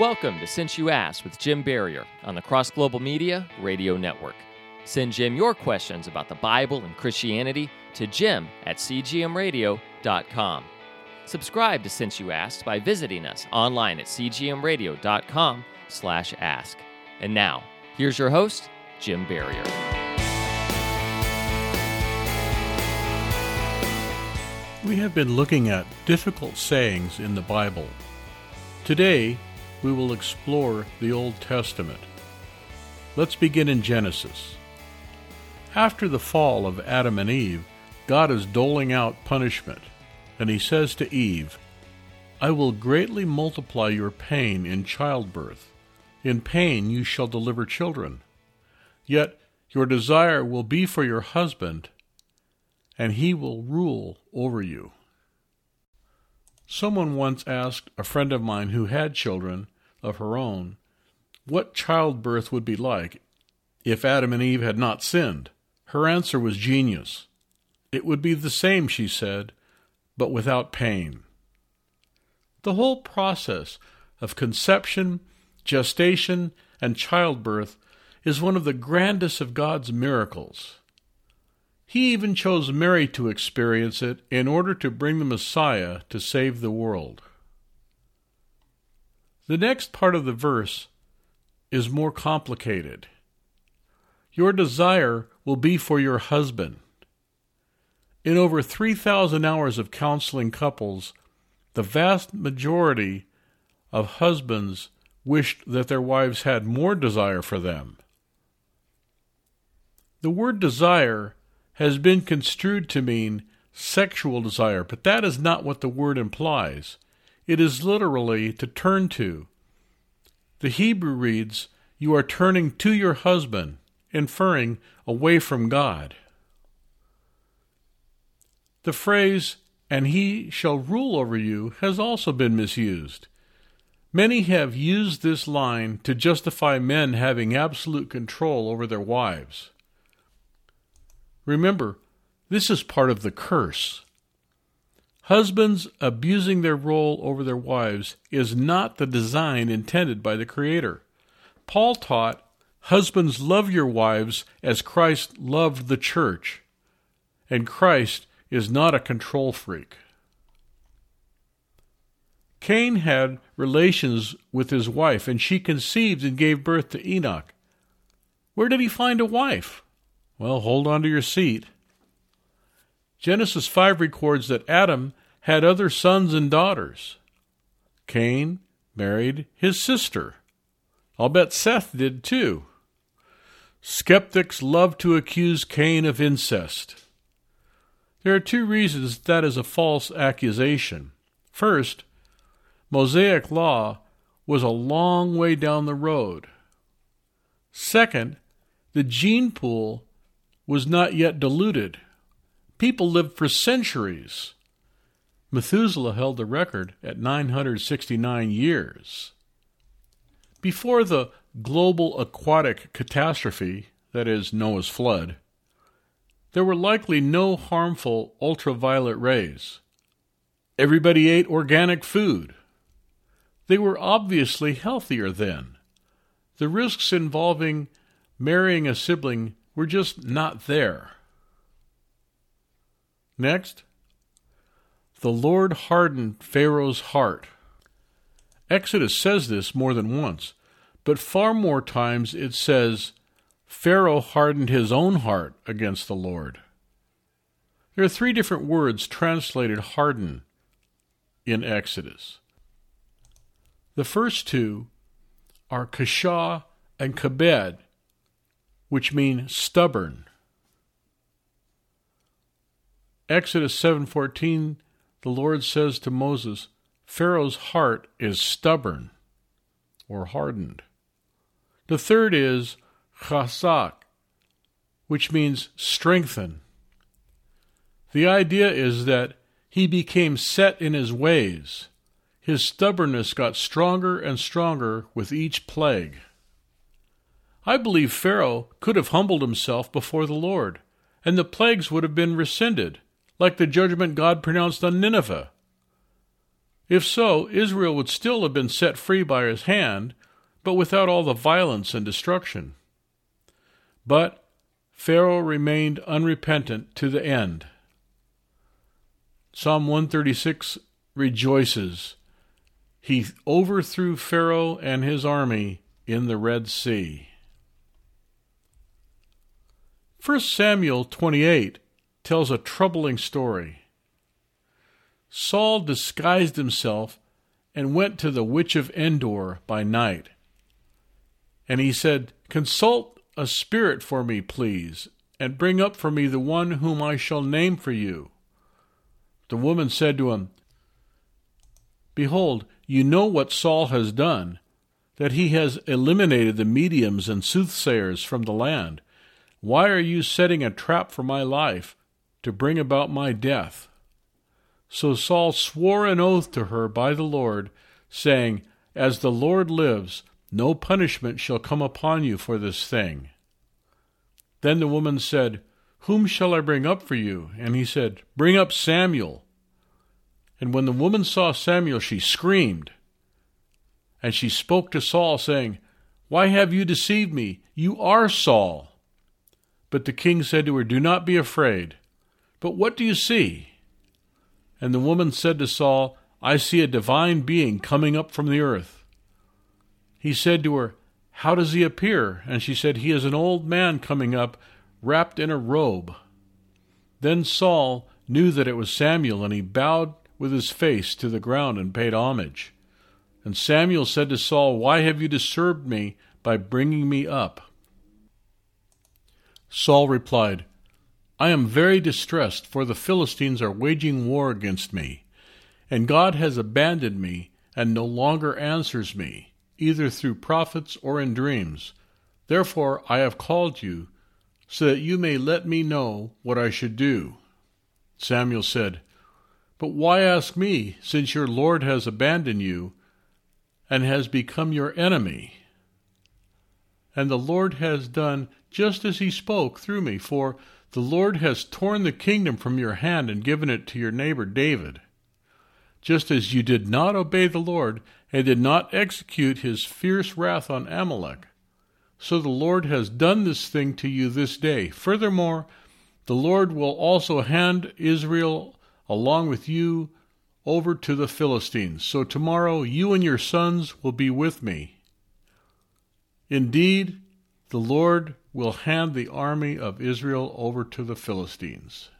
Welcome to Since You Asked with Jim Barrier on the Cross Global Media Radio Network. Send Jim your questions about the Bible and Christianity to jim at cgmradio.com. Subscribe to Since You Asked by visiting us online at cgmradio.com slash ask. And now, here's your host, Jim Barrier. We have been looking at difficult sayings in the Bible. Today, we will explore the Old Testament. Let's begin in Genesis. After the fall of Adam and Eve, God is doling out punishment, and he says to Eve, I will greatly multiply your pain in childbirth. In pain you shall deliver children. Yet your desire will be for your husband, and he will rule over you. Someone once asked a friend of mine who had children of her own what childbirth would be like if Adam and Eve had not sinned. Her answer was genius. It would be the same, she said, but without pain. The whole process of conception, gestation, and childbirth is one of the grandest of God's miracles. He even chose Mary to experience it in order to bring the Messiah to save the world. The next part of the verse is more complicated. Your desire will be for your husband. In over 3,000 hours of counseling couples, the vast majority of husbands wished that their wives had more desire for them. The word desire has been construed to mean sexual desire, but that is not what the word implies. It is literally to turn to. The Hebrew reads, You are turning to your husband, inferring away from God. The phrase, and he shall rule over you, has also been misused. Many have used this line to justify men having absolute control over their wives. Remember, this is part of the curse. Husbands abusing their role over their wives is not the design intended by the Creator. Paul taught, Husbands, love your wives as Christ loved the church. And Christ is not a control freak. Cain had relations with his wife, and she conceived and gave birth to Enoch. Where did he find a wife? Well, hold on to your seat. Genesis 5 records that Adam had other sons and daughters. Cain married his sister. I'll bet Seth did too. Skeptics love to accuse Cain of incest. There are two reasons that is a false accusation. First, Mosaic law was a long way down the road. Second, the gene pool was not yet diluted. People lived for centuries. Methuselah held the record at 969 years. Before the global aquatic catastrophe, that is, Noah's flood, there were likely no harmful ultraviolet rays. Everybody ate organic food. They were obviously healthier then. The risks involving marrying a sibling were just not there. Next, the Lord hardened Pharaoh's heart. Exodus says this more than once, but far more times it says Pharaoh hardened his own heart against the Lord. There are three different words translated harden in Exodus. The first two are kashah and kabed, which mean stubborn. Exodus 7:14 the Lord says to Moses, Pharaoh's heart is stubborn or hardened. The third is chazak, which means strengthen. The idea is that he became set in his ways. His stubbornness got stronger and stronger with each plague. I believe Pharaoh could have humbled himself before the Lord, and the plagues would have been rescinded like the judgment God pronounced on Nineveh. If so, Israel would still have been set free by his hand, but without all the violence and destruction. But Pharaoh remained unrepentant to the end. Psalm 136 rejoices. He overthrew Pharaoh and his army in the Red Sea. 1 Samuel 28 tells a troubling story. Saul disguised himself and went to the witch of Endor by night. And he said, Consult a spirit for me, please, and bring up for me the one whom I shall name for you. The woman said to him, Behold, you know what Saul has done, that he has eliminated the mediums and soothsayers from the land. Why are you setting a trap for my life to bring about my death? So Saul swore an oath to her by the Lord, saying, As the Lord lives, no punishment shall come upon you for this thing. Then the woman said, Whom shall I bring up for you? And he said, Bring up Samuel. And when the woman saw Samuel, she screamed. And she spoke to Saul, saying, Why have you deceived me? You are Saul. But the king said to her, Do not be afraid. But what do you see? And the woman said to Saul, I see a divine being coming up from the earth. He said to her, How does he appear? And she said, He is an old man coming up, wrapped in a robe. Then Saul knew that it was Samuel, and he bowed with his face to the ground and paid homage. And Samuel said to Saul, Why have you disturbed me by bringing me up? Saul replied, I am very distressed, for the Philistines are waging war against me, and God has abandoned me and no longer answers me, either through prophets or in dreams. Therefore I have called you, so that you may let me know what I should do. Samuel said, But why ask me, since your Lord has abandoned you and has become your enemy? And the Lord has done just as he spoke through me, for the Lord has torn the kingdom from your hand and given it to your neighbor David. Just as you did not obey the Lord and did not execute his fierce wrath on Amalek, so the Lord has done this thing to you this day. Furthermore, the Lord will also hand Israel along with you over to the Philistines. So tomorrow you and your sons will be with me. Indeed, the Lord will hand the army of Israel over to the Philistines.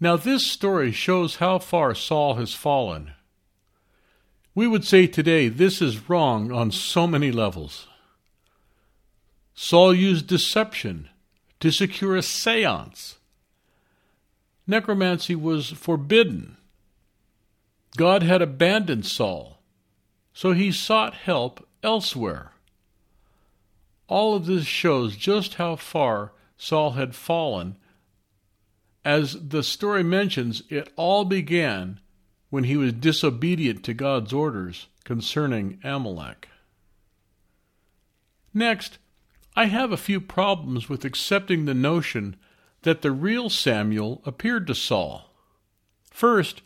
Now, this story shows how far Saul has fallen. We would say today this is wrong on so many levels. Saul used deception to secure a seance. Necromancy was forbidden. God had abandoned Saul, so he sought help elsewhere. All of this shows just how far Saul had fallen. As the story mentions, it all began when he was disobedient to God's orders concerning Amalek. Next, I have a few problems with accepting the notion that the real Samuel appeared to Saul. First,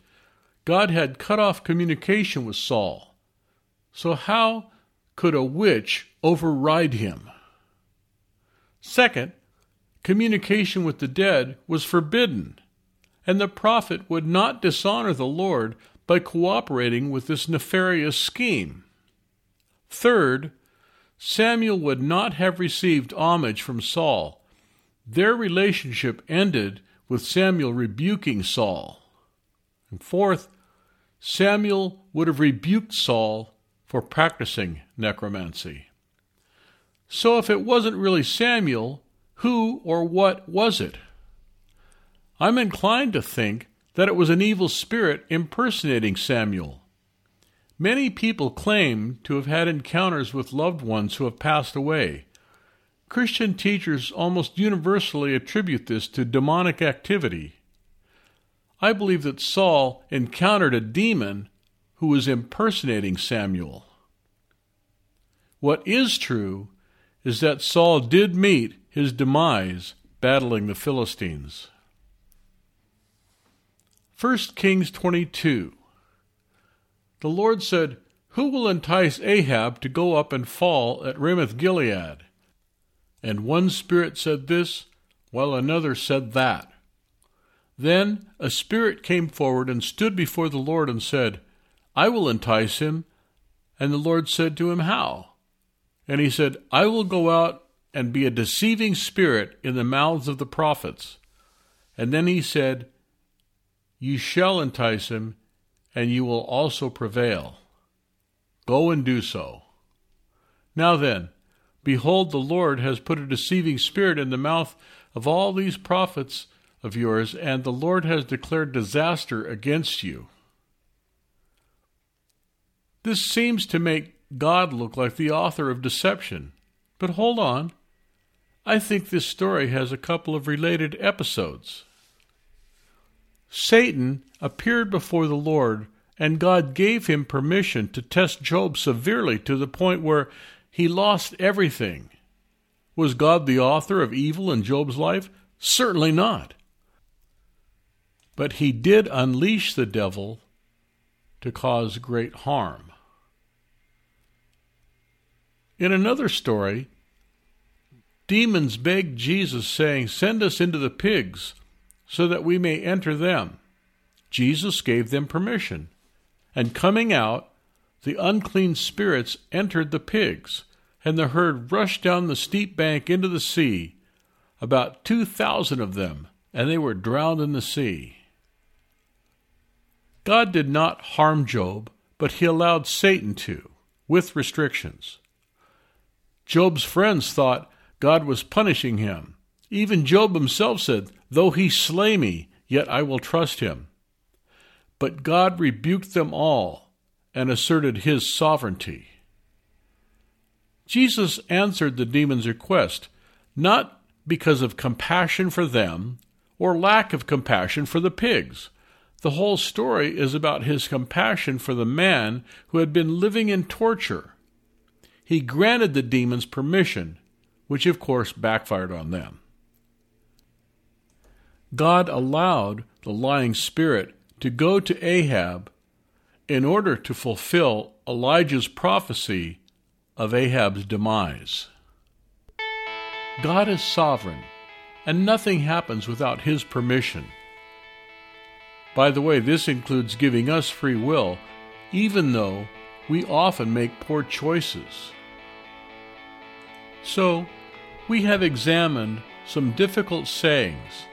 God had cut off communication with Saul. So, how could a witch override him? Second, communication with the dead was forbidden, and the prophet would not dishonor the Lord by cooperating with this nefarious scheme. Third, Samuel would not have received homage from Saul. Their relationship ended with Samuel rebuking Saul. And fourth, Samuel would have rebuked Saul for practicing necromancy. So if it wasn't really Samuel, who or what was it? I'm inclined to think that it was an evil spirit impersonating Samuel. Many people claim to have had encounters with loved ones who have passed away. Christian teachers almost universally attribute this to demonic activity. I believe that Saul encountered a demon who was impersonating Samuel. What is true is that Saul did meet his demise battling the Philistines. 1 Kings 22. The Lord said, Who will entice Ahab to go up and fall at Ramoth Gilead? And one spirit said this, while another said that. Then a spirit came forward and stood before the Lord and said, I will entice him. And the Lord said to him, How? And he said, I will go out and be a deceiving spirit in the mouths of the prophets. And then he said, You shall entice him, and you will also prevail. Go and do so. Now then, behold, the Lord has put a deceiving spirit in the mouth of all these prophets of yours, and the Lord has declared disaster against you. This seems to make God look like the author of deception. But hold on. I think this story has a couple of related episodes. Satan appeared before the Lord, and God gave him permission to test Job severely to the point where he lost everything. Was God the author of evil in Job's life? Certainly not. But he did unleash the devil to cause great harm. In another story, demons begged Jesus, saying, Send us into the pigs so that we may enter them. Jesus gave them permission. And coming out, the unclean spirits entered the pigs, and the herd rushed down the steep bank into the sea, about two thousand of them, and they were drowned in the sea. God did not harm Job, but he allowed Satan to, with restrictions. Job's friends thought God was punishing him. Even Job himself said, Though he slay me, yet I will trust him. But God rebuked them all and asserted his sovereignty. Jesus answered the demon's request, not because of compassion for them or lack of compassion for the pigs. The whole story is about his compassion for the man who had been living in torture he granted the demons permission, which of course backfired on them. God allowed the lying spirit to go to Ahab in order to fulfill Elijah's prophecy of Ahab's demise. God is sovereign, and nothing happens without his permission. By the way, this includes giving us free will, even though we often make poor choices. So, we have examined some difficult sayings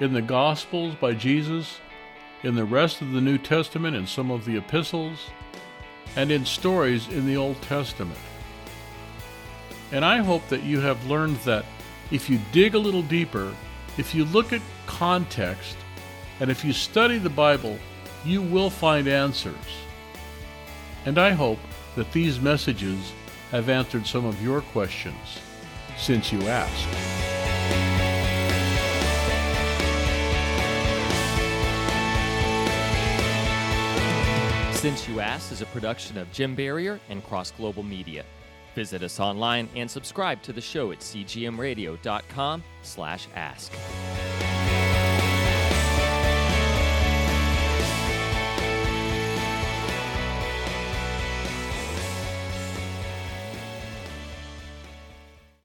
in the Gospels by Jesus, in the rest of the New Testament, in some of the epistles, and in stories in the Old Testament. And I hope that you have learned that if you dig a little deeper, if you look at context, and if you study the Bible, you will find answers. And I hope that these messages have answered some of your questions since you asked. Since You Asked is a production of Jim Barrier and Cross Global Media. Visit us online and subscribe to the show at cgmradio.com slash ask.